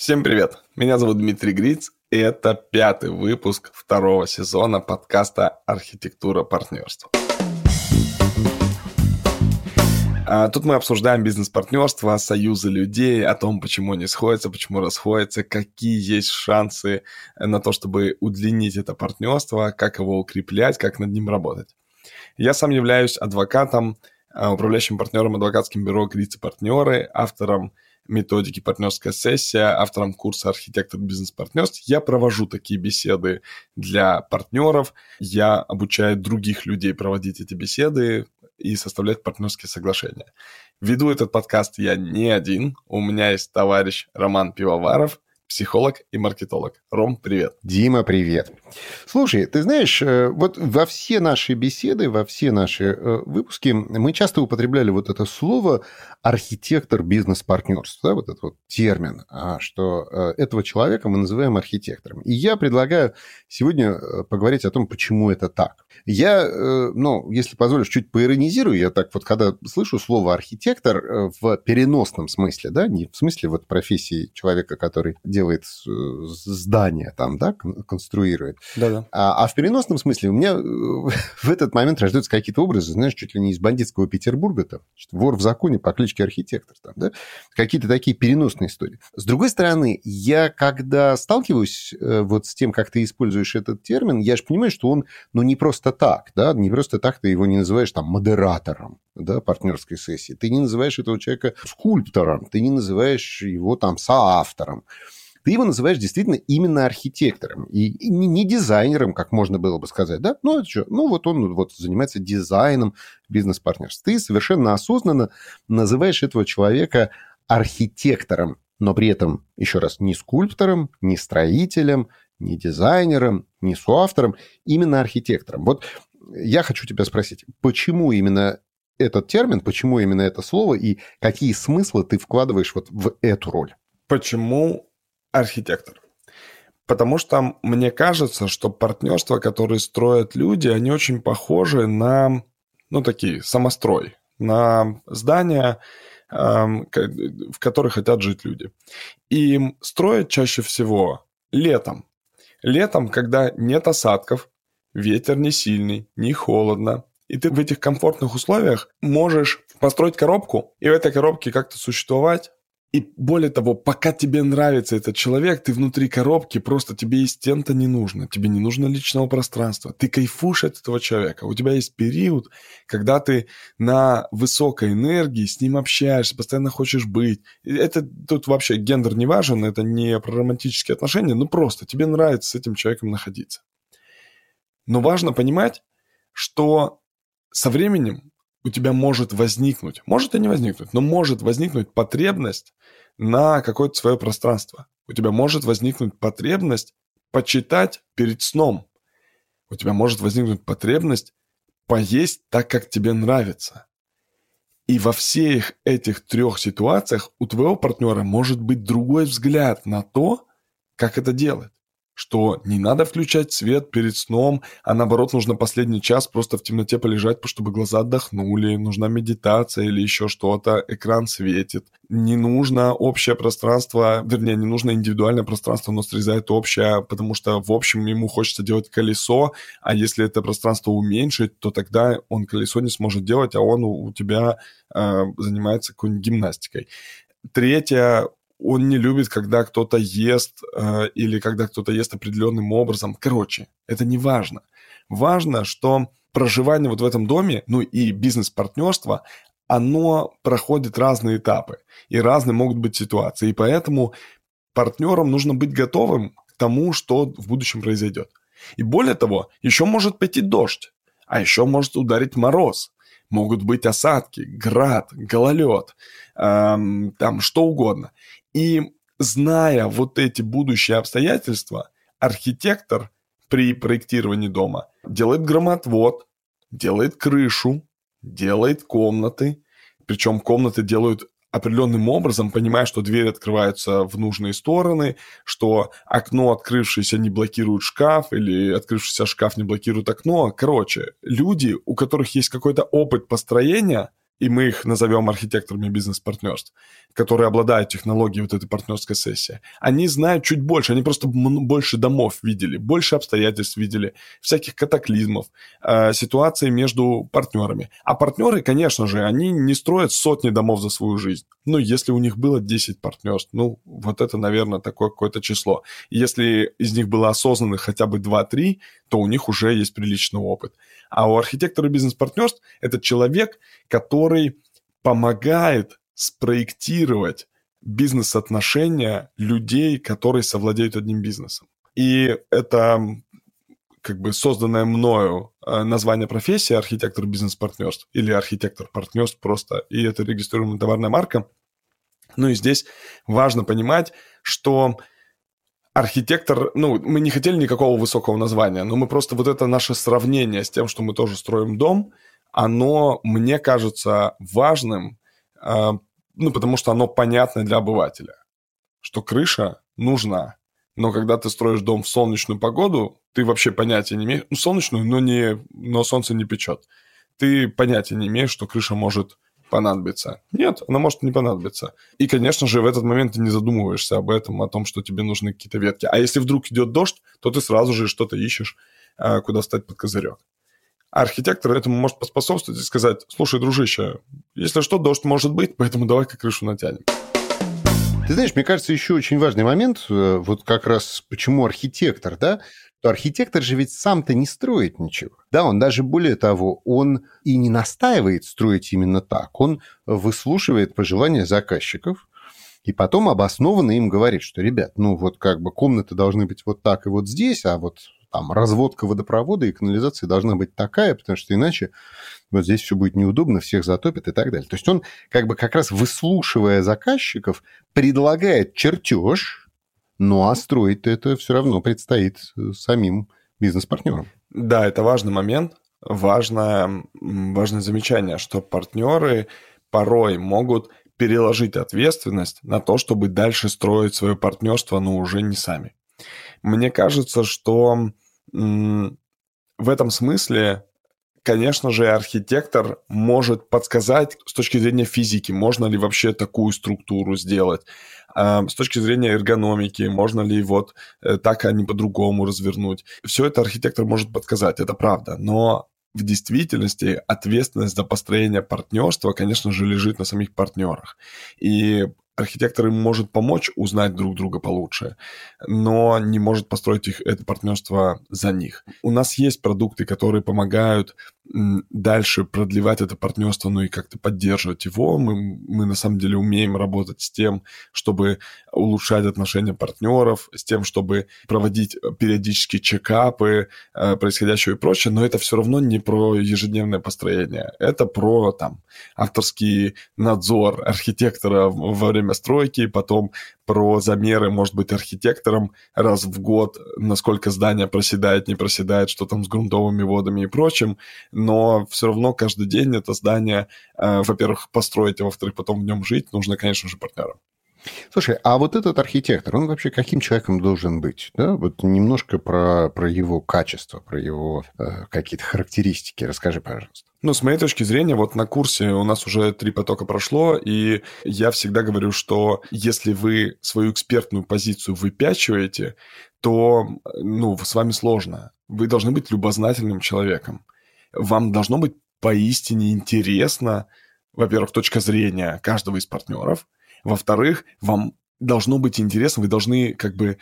Всем привет! Меня зовут Дмитрий Гриц, и это пятый выпуск второго сезона подкаста «Архитектура партнерства». А тут мы обсуждаем бизнес-партнерство, союзы людей, о том, почему они сходятся, почему расходятся, какие есть шансы на то, чтобы удлинить это партнерство, как его укреплять, как над ним работать. Я сам являюсь адвокатом, а, управляющим партнером адвокатским бюро «Гриц и партнеры», автором методики «Партнерская сессия», автором курса «Архитектор бизнес-партнерств». Я провожу такие беседы для партнеров, я обучаю других людей проводить эти беседы и составлять партнерские соглашения. Веду этот подкаст я не один, у меня есть товарищ Роман Пивоваров – психолог и маркетолог. Ром, привет. Дима, привет. Слушай, ты знаешь, э, вот во все наши беседы, во все наши э, выпуски мы часто употребляли вот это слово архитектор бизнес-партнерства, да, вот этот вот термин, а, что э, этого человека мы называем архитектором. И я предлагаю сегодня поговорить о том, почему это так. Я, ну, если позволишь, чуть поиронизирую, я так вот, когда слышу слово архитектор в переносном смысле, да, не в смысле вот профессии человека, который делает делает здание там, да, конструирует. Да-да. А, а в переносном смысле у меня э, в этот момент рождаются какие-то образы, знаешь, чуть ли не из бандитского Петербурга, там, вор в законе по кличке архитектор, там, да, какие-то такие переносные истории. С другой стороны, я когда сталкиваюсь э, вот с тем, как ты используешь этот термин, я же понимаю, что он, ну, не просто так, да, не просто так ты его не называешь там модератором, да, партнерской сессии. Ты не называешь этого человека скульптором, ты не называешь его там соавтором ты его называешь действительно именно архитектором и, не, не дизайнером, как можно было бы сказать, да? Ну, это что? Ну, вот он вот занимается дизайном бизнес-партнерств. Ты совершенно осознанно называешь этого человека архитектором, но при этом, еще раз, не скульптором, не строителем, не дизайнером, не соавтором, именно архитектором. Вот я хочу тебя спросить, почему именно этот термин, почему именно это слово и какие смыслы ты вкладываешь вот в эту роль? Почему архитектор. Потому что мне кажется, что партнерства, которые строят люди, они очень похожи на, ну, такие, самострой, на здания, эм, в которых хотят жить люди. И строят чаще всего летом. Летом, когда нет осадков, ветер не сильный, не холодно, и ты в этих комфортных условиях можешь построить коробку и в этой коробке как-то существовать, и более того, пока тебе нравится этот человек, ты внутри коробки, просто тебе и стен-то не нужно, тебе не нужно личного пространства. Ты кайфуешь от этого человека. У тебя есть период, когда ты на высокой энергии с ним общаешься, постоянно хочешь быть. Это тут вообще гендер не важен, это не про романтические отношения, ну просто тебе нравится с этим человеком находиться. Но важно понимать, что со временем у тебя может возникнуть, может и не возникнуть, но может возникнуть потребность на какое-то свое пространство. У тебя может возникнуть потребность почитать перед сном. У тебя может возникнуть потребность поесть так, как тебе нравится. И во всех этих трех ситуациях у твоего партнера может быть другой взгляд на то, как это делать что не надо включать свет перед сном, а наоборот нужно последний час просто в темноте полежать, чтобы глаза отдохнули, нужна медитация или еще что-то, экран светит. Не нужно общее пространство, вернее, не нужно индивидуальное пространство, но срезает общее, потому что в общем ему хочется делать колесо, а если это пространство уменьшить, то тогда он колесо не сможет делать, а он у, тебя э, занимается какой-нибудь гимнастикой. Третье, он не любит, когда кто-то ест э, или когда кто-то ест определенным образом. Короче, это не важно. Важно, что проживание вот в этом доме, ну и бизнес-партнерство, оно проходит разные этапы, и разные могут быть ситуации. И поэтому партнерам нужно быть готовым к тому, что в будущем произойдет. И более того, еще может пойти дождь, а еще может ударить мороз. Могут быть осадки, град, гололед, эм, там что угодно. И зная вот эти будущие обстоятельства, архитектор при проектировании дома делает громотвод, делает крышу, делает комнаты. Причем комнаты делают определенным образом, понимая, что двери открываются в нужные стороны, что окно, открывшееся, не блокирует шкаф, или открывшийся шкаф не блокирует окно. Короче, люди, у которых есть какой-то опыт построения, и мы их назовем архитекторами бизнес-партнерств, которые обладают технологией вот этой партнерской сессии, они знают чуть больше, они просто больше домов видели, больше обстоятельств видели, всяких катаклизмов, э, ситуаций между партнерами. А партнеры, конечно же, они не строят сотни домов за свою жизнь. Ну, если у них было 10 партнерств, ну, вот это, наверное, такое какое-то число. Если из них было осознанных хотя бы 2-3, то у них уже есть приличный опыт. А у архитектора бизнес-партнерств это человек, который помогает спроектировать бизнес-отношения людей, которые совладеют одним бизнесом. И это как бы созданное мною э, название профессии архитектор бизнес-партнерств или архитектор партнерств просто, и это регистрируемая товарная марка. Ну и здесь важно понимать, что архитектор, ну, мы не хотели никакого высокого названия, но мы просто вот это наше сравнение с тем, что мы тоже строим дом, оно, мне кажется, важным, э, ну, потому что оно понятно для обывателя, что крыша нужна. Но когда ты строишь дом в солнечную погоду, ты вообще понятия не имеешь, ну, солнечную, но, не, но солнце не печет. Ты понятия не имеешь, что крыша может понадобится. Нет, она может не понадобиться. И, конечно же, в этот момент ты не задумываешься об этом, о том, что тебе нужны какие-то ветки. А если вдруг идет дождь, то ты сразу же что-то ищешь, а, куда встать под козырек. А архитектор этому может поспособствовать и сказать, слушай, дружище, если что, дождь может быть, поэтому давай-ка крышу натянем. Ты знаешь, мне кажется, еще очень важный момент, э, вот как раз почему архитектор, да, то архитектор же ведь сам-то не строит ничего. Да, он даже более того, он и не настаивает строить именно так. Он выслушивает пожелания заказчиков, и потом обоснованно им говорит, что, ребят, ну вот как бы комнаты должны быть вот так и вот здесь, а вот там разводка водопровода и канализации должна быть такая, потому что иначе вот здесь все будет неудобно, всех затопит и так далее. То есть он как бы как раз выслушивая заказчиков предлагает чертеж, ну а строить это все равно предстоит э, самим бизнес-партнерам. Да, это важный момент, важное, важное замечание, что партнеры порой могут переложить ответственность на то, чтобы дальше строить свое партнерство, но уже не сами. Мне кажется, что в этом смысле конечно же, архитектор может подсказать с точки зрения физики, можно ли вообще такую структуру сделать. А, с точки зрения эргономики, можно ли вот э, так, а не по-другому развернуть. Все это архитектор может подсказать, это правда. Но в действительности ответственность за построение партнерства, конечно же, лежит на самих партнерах. И архитектор им может помочь узнать друг друга получше, но не может построить их, это партнерство за них. У нас есть продукты, которые помогают дальше продлевать это партнерство, ну и как-то поддерживать его. Мы, мы на самом деле умеем работать с тем, чтобы улучшать отношения партнеров, с тем, чтобы проводить периодические чекапы э, происходящего и прочее, но это все равно не про ежедневное построение. Это про там авторский надзор архитектора во время стройки, потом про замеры, может быть, архитектором раз в год, насколько здание проседает, не проседает, что там с грунтовыми водами и прочим, но все равно каждый день это здание, э, во-первых, построить, а во-вторых, потом в нем жить, нужно, конечно же, партнерам. Слушай, а вот этот архитектор, он вообще каким человеком должен быть? Да? Вот немножко про, про его качество, про его э, какие-то характеристики. Расскажи, пожалуйста. Ну, с моей точки зрения, вот на курсе у нас уже три потока прошло, и я всегда говорю, что если вы свою экспертную позицию выпячиваете, то, ну, с вами сложно. Вы должны быть любознательным человеком. Вам должно быть поистине интересно, во-первых, точка зрения каждого из партнеров – во-вторых, вам должно быть интересно, вы должны как бы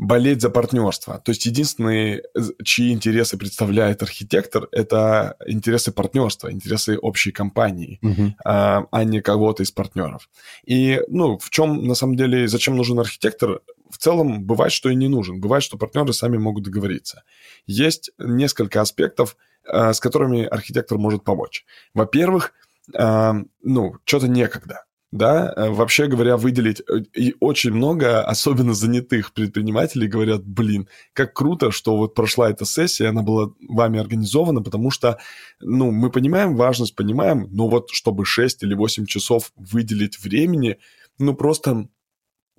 болеть за партнерство. То есть единственные, чьи интересы представляет архитектор, это интересы партнерства, интересы общей компании, uh-huh. а, а не кого-то из партнеров. И, ну, в чем, на самом деле, зачем нужен архитектор? В целом, бывает, что и не нужен. Бывает, что партнеры сами могут договориться. Есть несколько аспектов, а, с которыми архитектор может помочь. Во-первых, а, ну, что-то некогда да, э, вообще говоря, выделить. Э, и очень много, особенно занятых предпринимателей, говорят, блин, как круто, что вот прошла эта сессия, она была вами организована, потому что, ну, мы понимаем важность, понимаем, но вот чтобы 6 или 8 часов выделить времени, ну, просто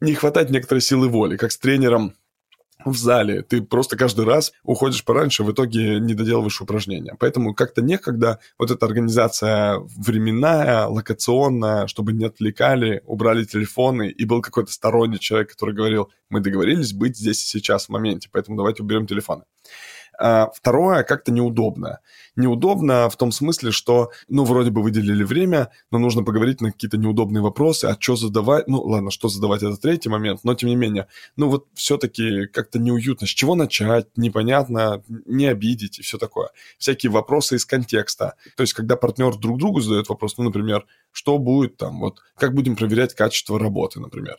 не хватает некоторой силы воли, как с тренером в зале. Ты просто каждый раз уходишь пораньше, в итоге не доделываешь упражнения. Поэтому как-то некогда вот эта организация временная, локационная, чтобы не отвлекали, убрали телефоны, и был какой-то сторонний человек, который говорил, мы договорились быть здесь и сейчас в моменте, поэтому давайте уберем телефоны. А второе, как-то неудобно. Неудобно в том смысле, что, ну, вроде бы выделили время, но нужно поговорить на какие-то неудобные вопросы, а что задавать, ну, ладно, что задавать, это третий момент, но тем не менее, ну, вот все-таки как-то неуютно, с чего начать, непонятно, не обидеть и все такое. Всякие вопросы из контекста. То есть, когда партнер друг другу задает вопрос, ну, например, что будет там, вот, как будем проверять качество работы, например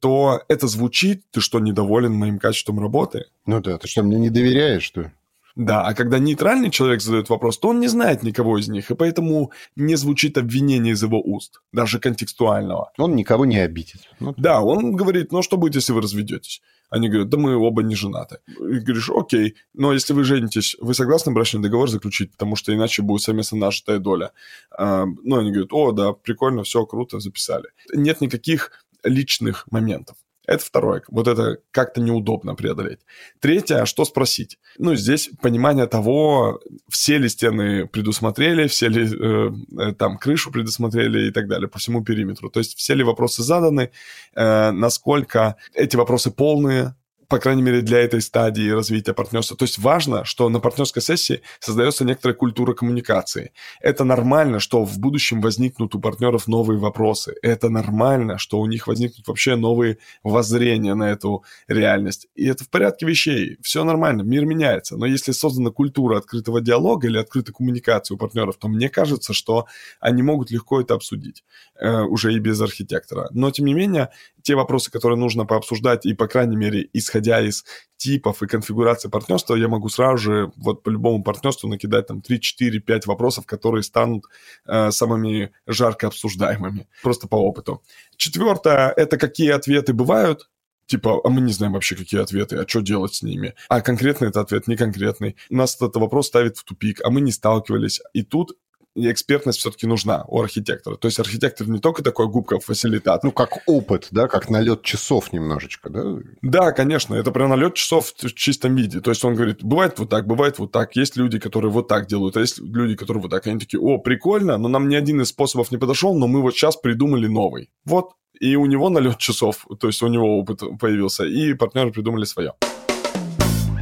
то это звучит, ты что, недоволен моим качеством работы? Ну да, ты что, мне не доверяешь, что да, а когда нейтральный человек задает вопрос, то он не знает никого из них, и поэтому не звучит обвинение из его уст, даже контекстуального. Он никого не обидит. Ну, да, он говорит, ну что будет, если вы разведетесь? Они говорят, да мы оба не женаты. И говоришь, окей, но если вы женитесь, вы согласны брачный договор заключить, потому что иначе будет совместно нажитая доля. А, ну, они говорят, о, да, прикольно, все, круто, записали. Нет никаких личных моментов. Это второе. Вот это как-то неудобно преодолеть. Третье, что спросить? Ну, здесь понимание того, все ли стены предусмотрели, все ли э, э, там крышу предусмотрели и так далее по всему периметру. То есть все ли вопросы заданы, э, насколько эти вопросы полные, по крайней мере, для этой стадии развития партнерства. То есть важно, что на партнерской сессии создается некоторая культура коммуникации. Это нормально, что в будущем возникнут у партнеров новые вопросы. Это нормально, что у них возникнут вообще новые воззрения на эту реальность. И это в порядке вещей. Все нормально, мир меняется. Но если создана культура открытого диалога или открытой коммуникации у партнеров, то мне кажется, что они могут легко это обсудить э, уже и без архитектора. Но, тем не менее, те вопросы, которые нужно пообсуждать, и, по крайней мере, исходя из типов и конфигурации партнерства, я могу сразу же вот по любому партнерству накидать там 3, 4, 5 вопросов, которые станут э, самыми жарко обсуждаемыми, просто по опыту. Четвертое – это какие ответы бывают, типа, а мы не знаем вообще, какие ответы, а что делать с ними. А конкретный это ответ, не конкретный. Нас этот вопрос ставит в тупик, а мы не сталкивались. И тут и экспертность все-таки нужна у архитектора. То есть архитектор не только такой губка фасилитатор. Ну, как опыт, да, как налет часов немножечко, да? Да, конечно, это прям налет часов в чистом виде. То есть он говорит, бывает вот так, бывает вот так. Есть люди, которые вот так делают, а есть люди, которые вот так. Они такие, о, прикольно, но нам ни один из способов не подошел, но мы вот сейчас придумали новый. Вот, и у него налет часов, то есть у него опыт появился, и партнеры придумали свое.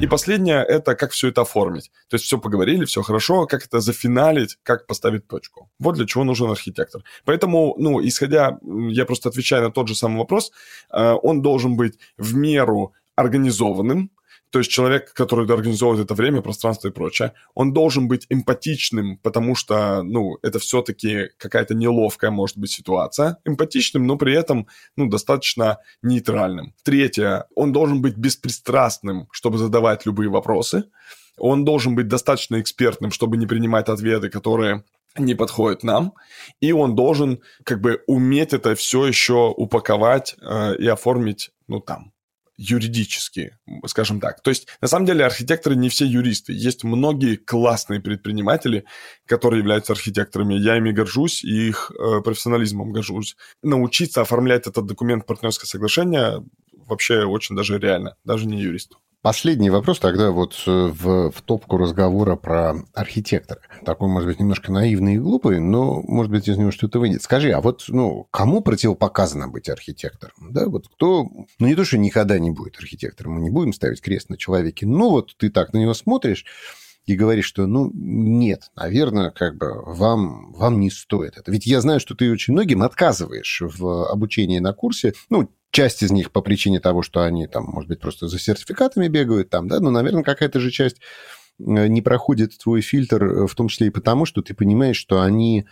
И последнее – это как все это оформить. То есть все поговорили, все хорошо, как это зафиналить, как поставить точку. Вот для чего нужен архитектор. Поэтому, ну, исходя, я просто отвечаю на тот же самый вопрос, э, он должен быть в меру организованным, то есть человек, который организовывает это время, пространство и прочее, он должен быть эмпатичным, потому что, ну, это все-таки какая-то неловкая, может быть, ситуация. Эмпатичным, но при этом, ну, достаточно нейтральным. Третье, он должен быть беспристрастным, чтобы задавать любые вопросы. Он должен быть достаточно экспертным, чтобы не принимать ответы, которые не подходят нам, и он должен как бы уметь это все еще упаковать э, и оформить, ну, там, юридически, скажем так. То есть, на самом деле, архитекторы не все юристы. Есть многие классные предприниматели, которые являются архитекторами. Я ими горжусь и их э, профессионализмом горжусь. Научиться оформлять этот документ партнерское соглашение вообще очень даже реально, даже не юристу. Последний вопрос тогда вот э, в, в топку разговора про архитектора. Такой, может быть, немножко наивный и глупый, но, может быть, из него что-то выйдет. Скажи, а вот ну, кому противопоказано быть архитектором? Да, вот кто... Ну, не то, что никогда не будет архитектором, мы не будем ставить крест на человеке, но вот ты так на него смотришь, и говоришь, что, ну, нет, наверное, как бы вам, вам не стоит это. Ведь я знаю, что ты очень многим отказываешь в обучении на курсе, ну, Часть из них по причине того, что они там, может быть, просто за сертификатами бегают там, да, но, наверное, какая-то же часть э, не проходит твой фильтр, э, в том числе и потому, что ты понимаешь, что они,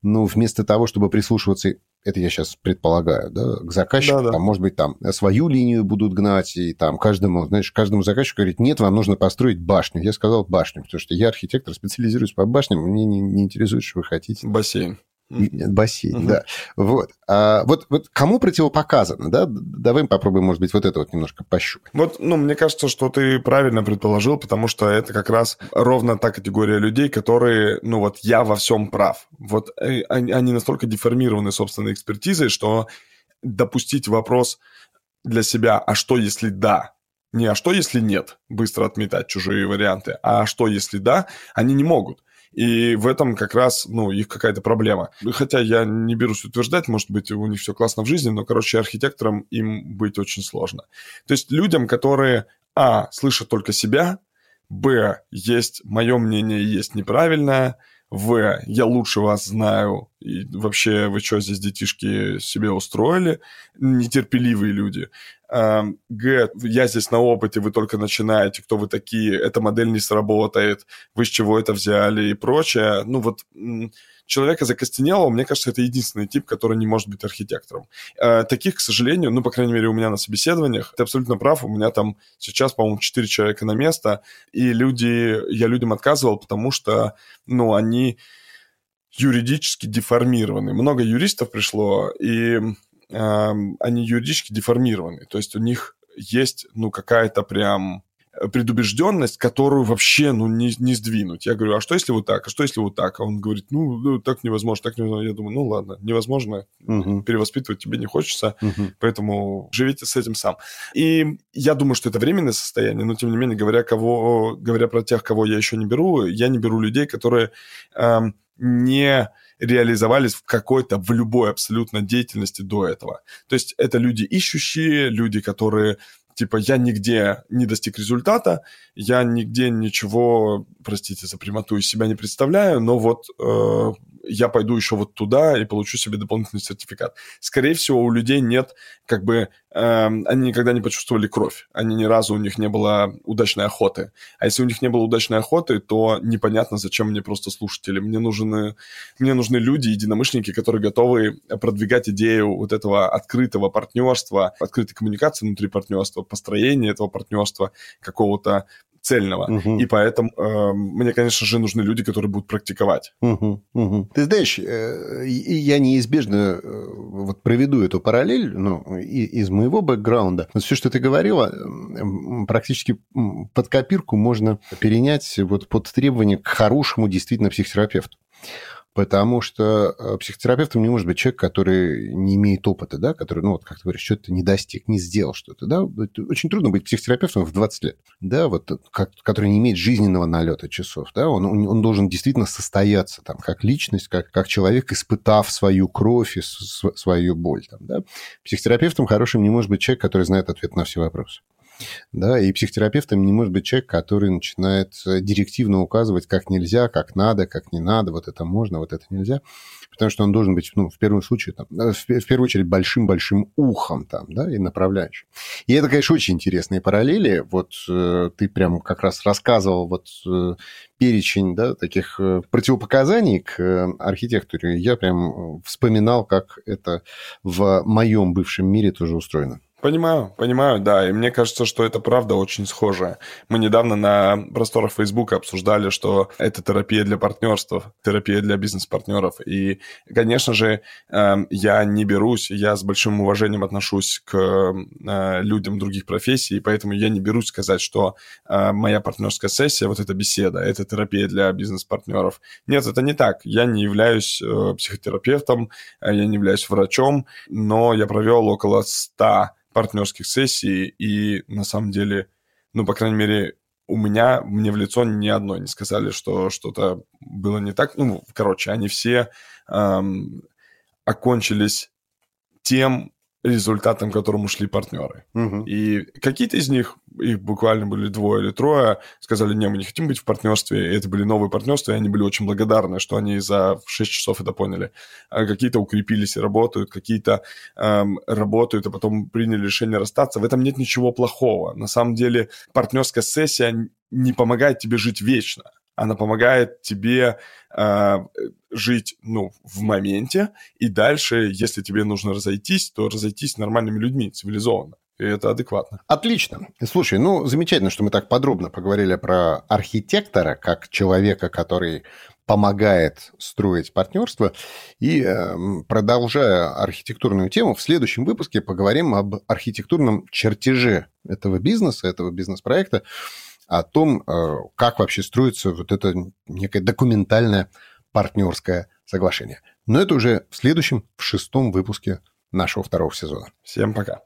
ну, вместо того, чтобы прислушиваться, это я сейчас предполагаю, да, к заказчику, да, да. там, может быть, там свою линию будут гнать, и там каждому, знаешь, каждому заказчику говорить, нет, вам нужно построить башню. Я сказал башню, потому что я архитектор, специализируюсь по башням, мне не, не интересует, что вы хотите. Бассейн. Бассейн, угу. да. Вот. А вот, вот кому противопоказано, да? Давай попробуем, может быть, вот это вот немножко пощупать. Вот, ну, мне кажется, что ты правильно предположил, потому что это как раз ровно та категория людей, которые, ну, вот я во всем прав. Вот э, они, они настолько деформированы собственной экспертизой, что допустить вопрос для себя, а что если да, Не «а что, если нет?» быстро отметать чужие варианты, а «что, если да?» они не могут. И в этом как раз, ну, их какая-то проблема. Хотя я не берусь утверждать, может быть, у них все классно в жизни, но, короче, архитекторам им быть очень сложно. То есть людям, которые, а, слышат только себя, б, есть мое мнение, есть неправильное, в, я лучше вас знаю, и вообще вы что здесь, детишки, себе устроили, нетерпеливые люди. Г, я здесь на опыте, вы только начинаете, кто вы такие, эта модель не сработает, вы с чего это взяли и прочее. Ну вот человека закостенелого, мне кажется, это единственный тип, который не может быть архитектором. Э, таких, к сожалению, ну, по крайней мере, у меня на собеседованиях, ты абсолютно прав, у меня там сейчас, по-моему, 4 человека на место, и люди, я людям отказывал, потому что, ну, они юридически деформированы. Много юристов пришло, и они юридически деформированы. То есть у них есть, ну, какая-то прям предубежденность, которую вообще, ну, не, не сдвинуть. Я говорю, а что если вот так, а что если вот так? А он говорит, ну, ну так невозможно, так невозможно. Я думаю, ну, ладно, невозможно, угу. перевоспитывать тебе не хочется, угу. поэтому живите с этим сам. И я думаю, что это временное состояние, но, тем не менее, говоря, кого, говоря про тех, кого я еще не беру, я не беру людей, которые эм, не реализовались в какой-то, в любой абсолютно деятельности до этого. То есть это люди ищущие, люди, которые типа, я нигде не достиг результата, я нигде ничего, простите за прямоту, из себя не представляю, но вот э, я пойду еще вот туда и получу себе дополнительный сертификат. Скорее всего, у людей нет, как бы, э, они никогда не почувствовали кровь, они ни разу у них не было удачной охоты. А если у них не было удачной охоты, то непонятно, зачем мне просто слушатели. Мне нужны, мне нужны люди, единомышленники, которые готовы продвигать идею вот этого открытого партнерства, открытой коммуникации внутри партнерства, построения этого партнерства, какого-то цельного. Угу. И поэтому э, мне, конечно же, нужны люди, которые будут практиковать. Угу, угу. Ты знаешь, э, я неизбежно э, вот проведу эту параллель ну, из моего бэкграунда. Вот все, что ты говорила, практически под копирку можно перенять вот под требования к хорошему действительно психотерапевту. Потому что э, психотерапевтом не может быть человек, который не имеет опыта, да, который, ну, вот, как ты говоришь, что-то не достиг, не сделал что-то, да. Очень трудно быть психотерапевтом в 20 лет, да, вот, как, который не имеет жизненного налета часов, да, он, он должен действительно состояться там как личность, как, как человек, испытав свою кровь и свою боль, там, да. Психотерапевтом хорошим не может быть человек, который знает ответ на все вопросы. Да, и психотерапевтом не может быть человек, который начинает э, директивно указывать, как нельзя, как надо, как не надо, вот это можно, вот это нельзя. Потому что он должен быть, ну, в первом случае, там, э, в первую очередь, большим-большим ухом там, да, и направляющим. И это, конечно, очень интересные параллели. Вот э, ты прям как раз рассказывал вот э, перечень, да, таких э, противопоказаний к архитектуре. Я прям вспоминал, как это в моем бывшем мире тоже устроено. Понимаю, понимаю, да. И мне кажется, что это правда очень схоже. Мы недавно на просторах Фейсбука обсуждали, что это терапия для партнерства, терапия для бизнес-партнеров. И, конечно же, эм, я не берусь, я с большим уважением отношусь к э, людям других профессий, поэтому я не берусь сказать, что э, моя партнерская сессия, вот эта беседа, это терапия для бизнес-партнеров. Нет, это не так. Я не являюсь э, психотерапевтом, я не являюсь врачом, но я провел около 100 партнерских сессий, и на самом деле, ну, по крайней мере, у меня, мне в лицо ни одной не сказали, что что-то было не так. Ну, короче, они все эм, окончились тем, результатом, к которому шли партнеры. Угу. И какие-то из них, их буквально были двое или трое, сказали, не, мы не хотим быть в партнерстве, и это были новые партнерства, и они были очень благодарны, что они за 6 часов это поняли. А какие-то укрепились и работают, какие-то эм, работают, а потом приняли решение расстаться. В этом нет ничего плохого. На самом деле партнерская сессия не помогает тебе жить вечно она помогает тебе э, жить, ну, в моменте, и дальше, если тебе нужно разойтись, то разойтись с нормальными людьми, цивилизованно. И это адекватно. Отлично. Слушай, ну, замечательно, что мы так подробно поговорили про архитектора, как человека, который помогает строить партнерство. И э, продолжая архитектурную тему, в следующем выпуске поговорим об архитектурном чертеже этого бизнеса, этого бизнес-проекта о том, э, как вообще строится вот это некое документальное партнерское соглашение. Но это уже в следующем, в шестом выпуске нашего второго сезона. Всем пока.